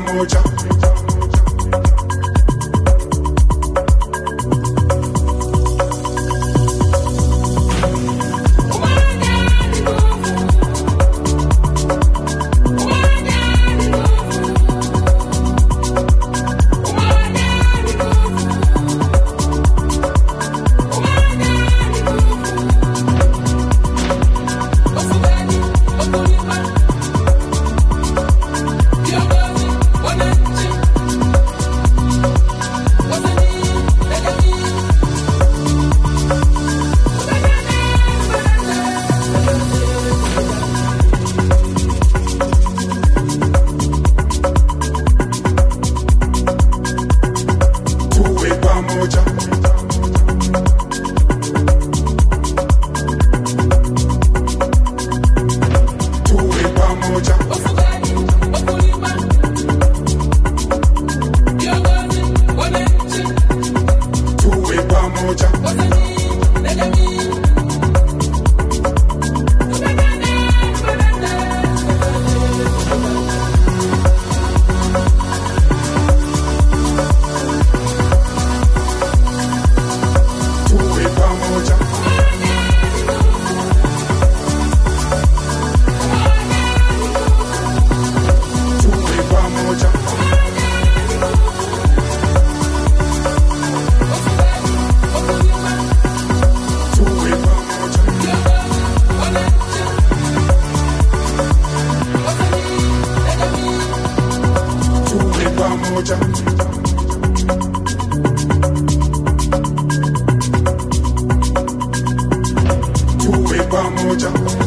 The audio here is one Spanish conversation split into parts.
more job. soldier.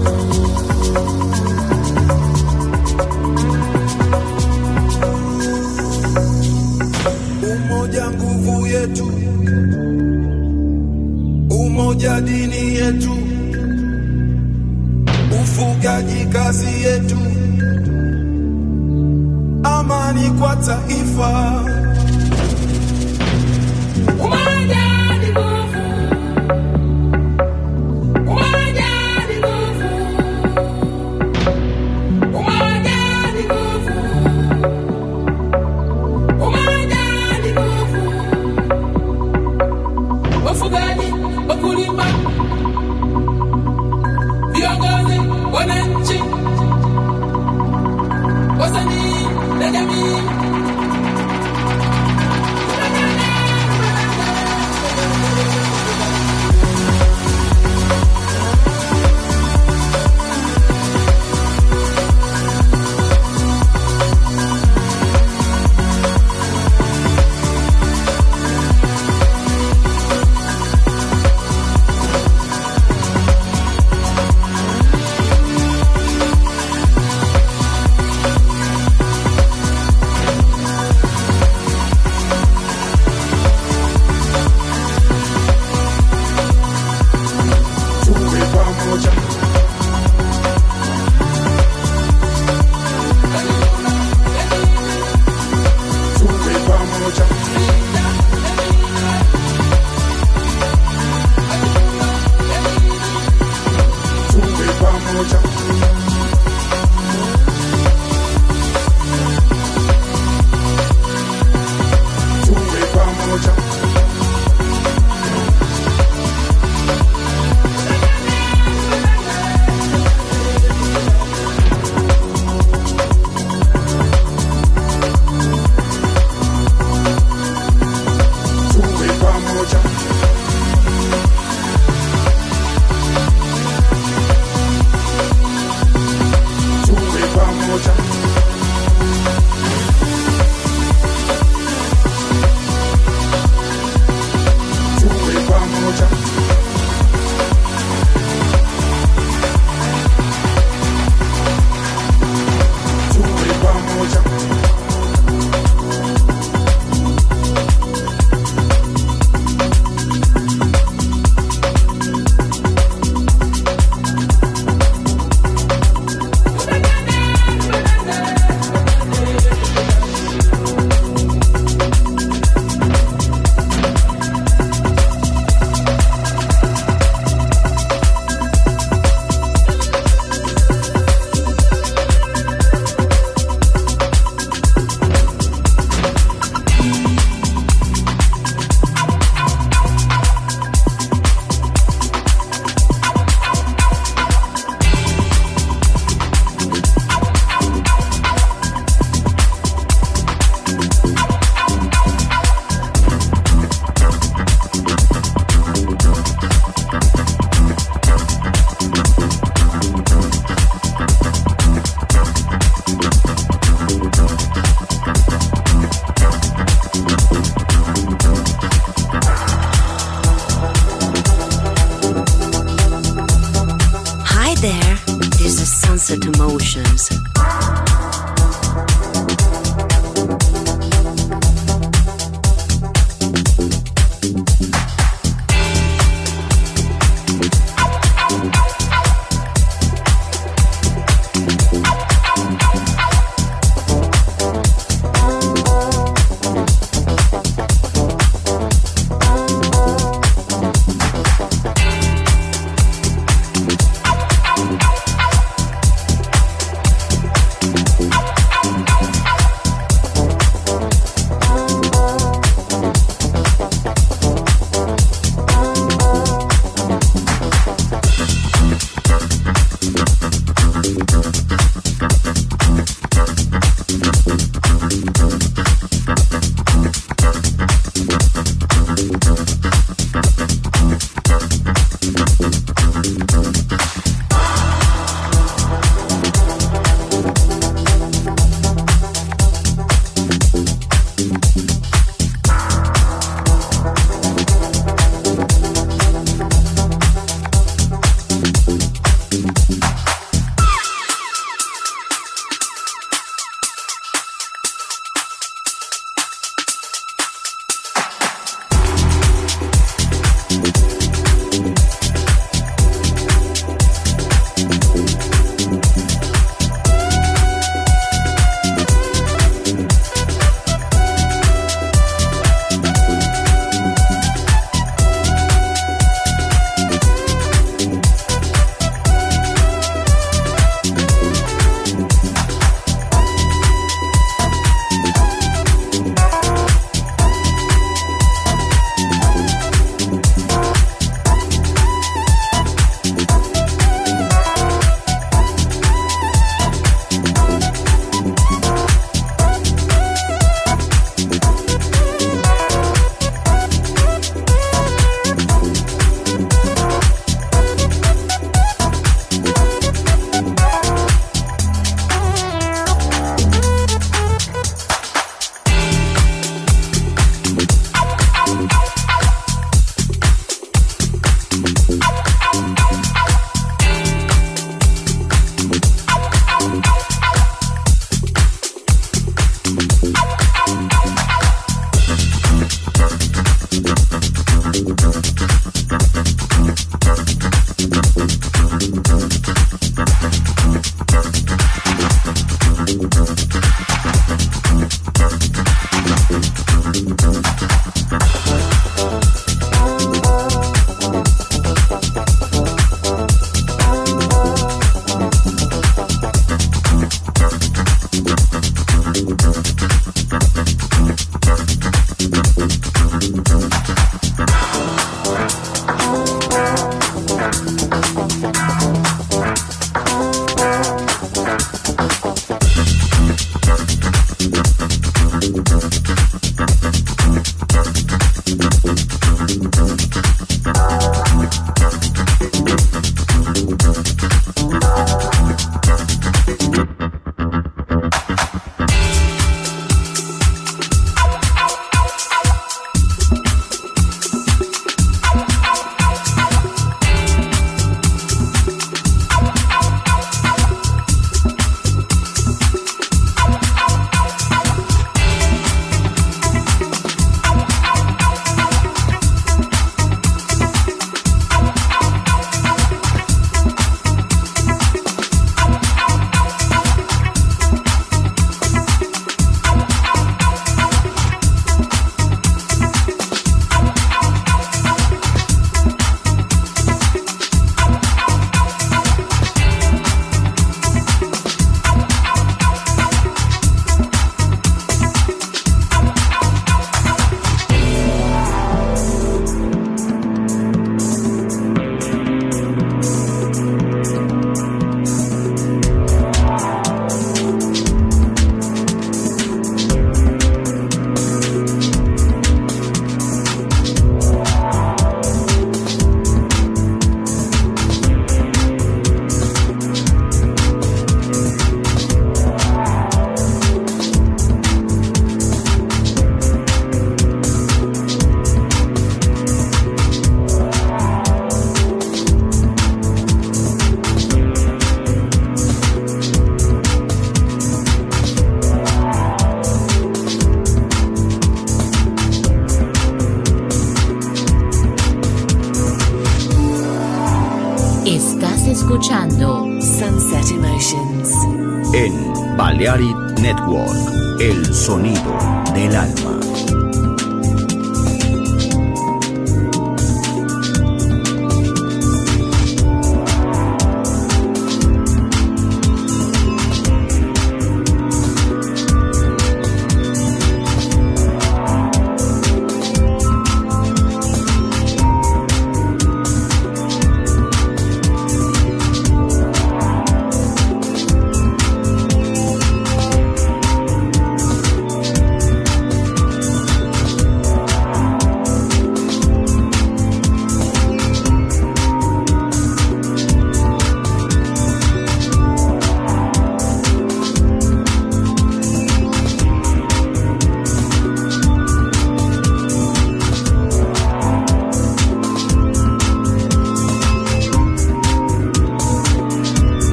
emotions.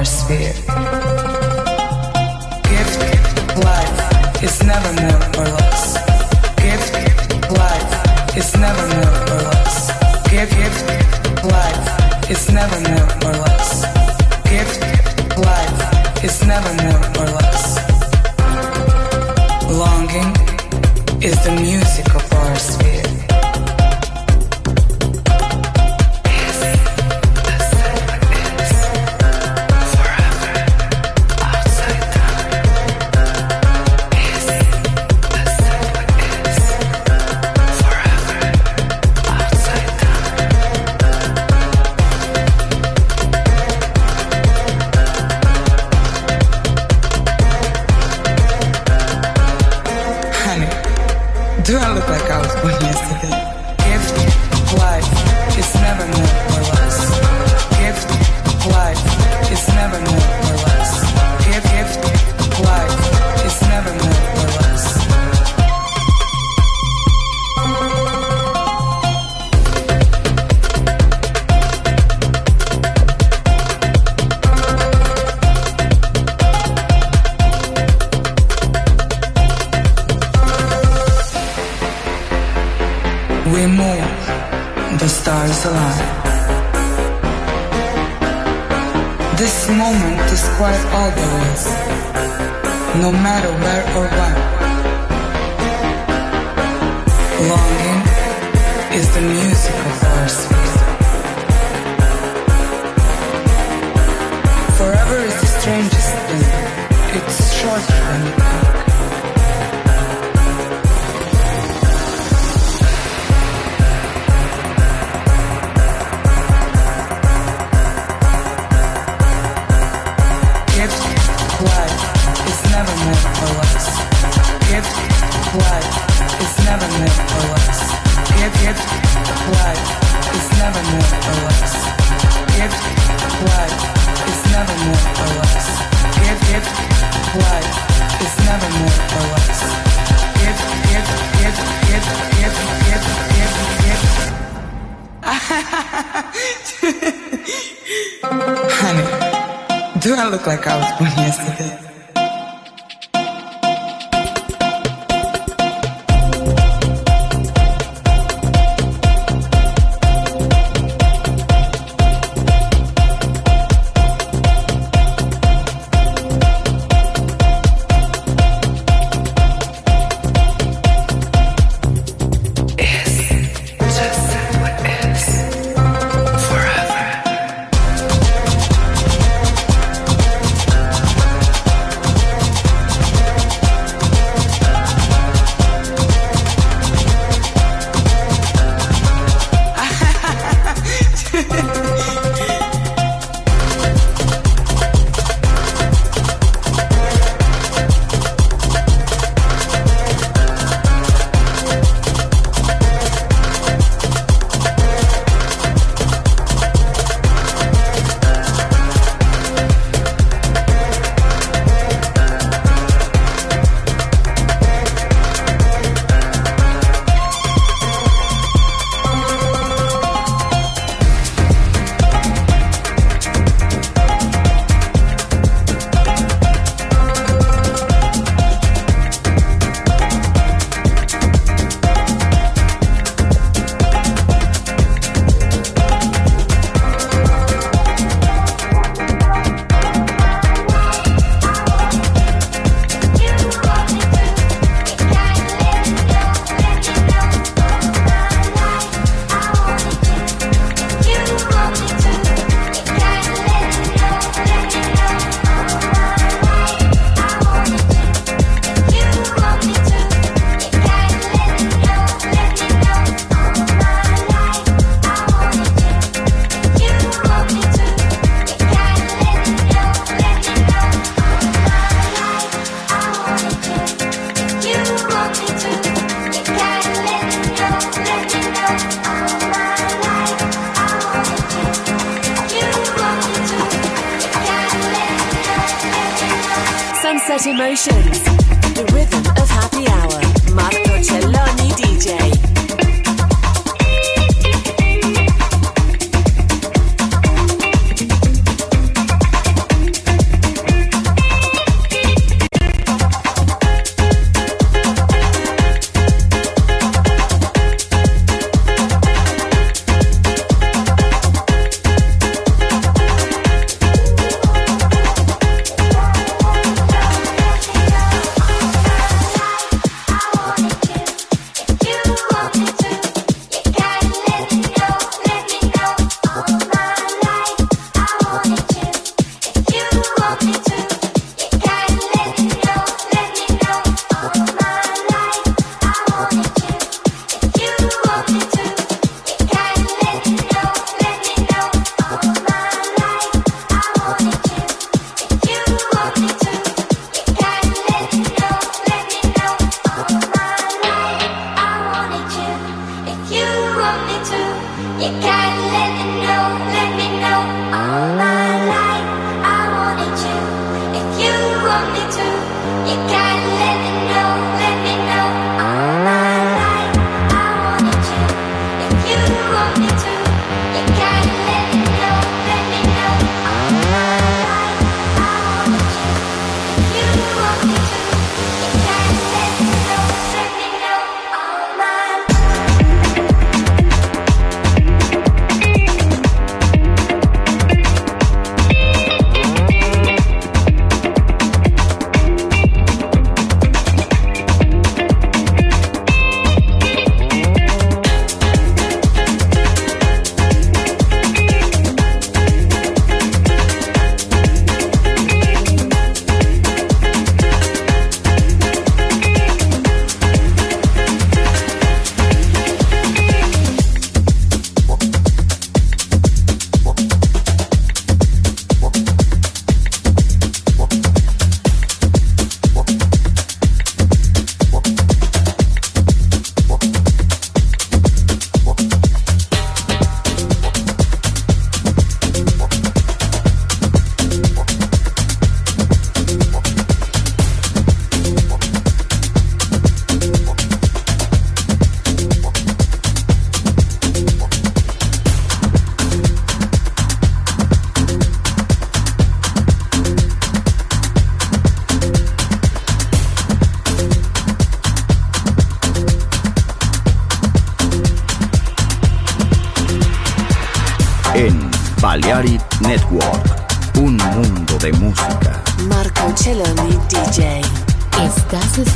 our sphere. changes thing. It's shorter than the back.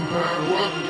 Number one.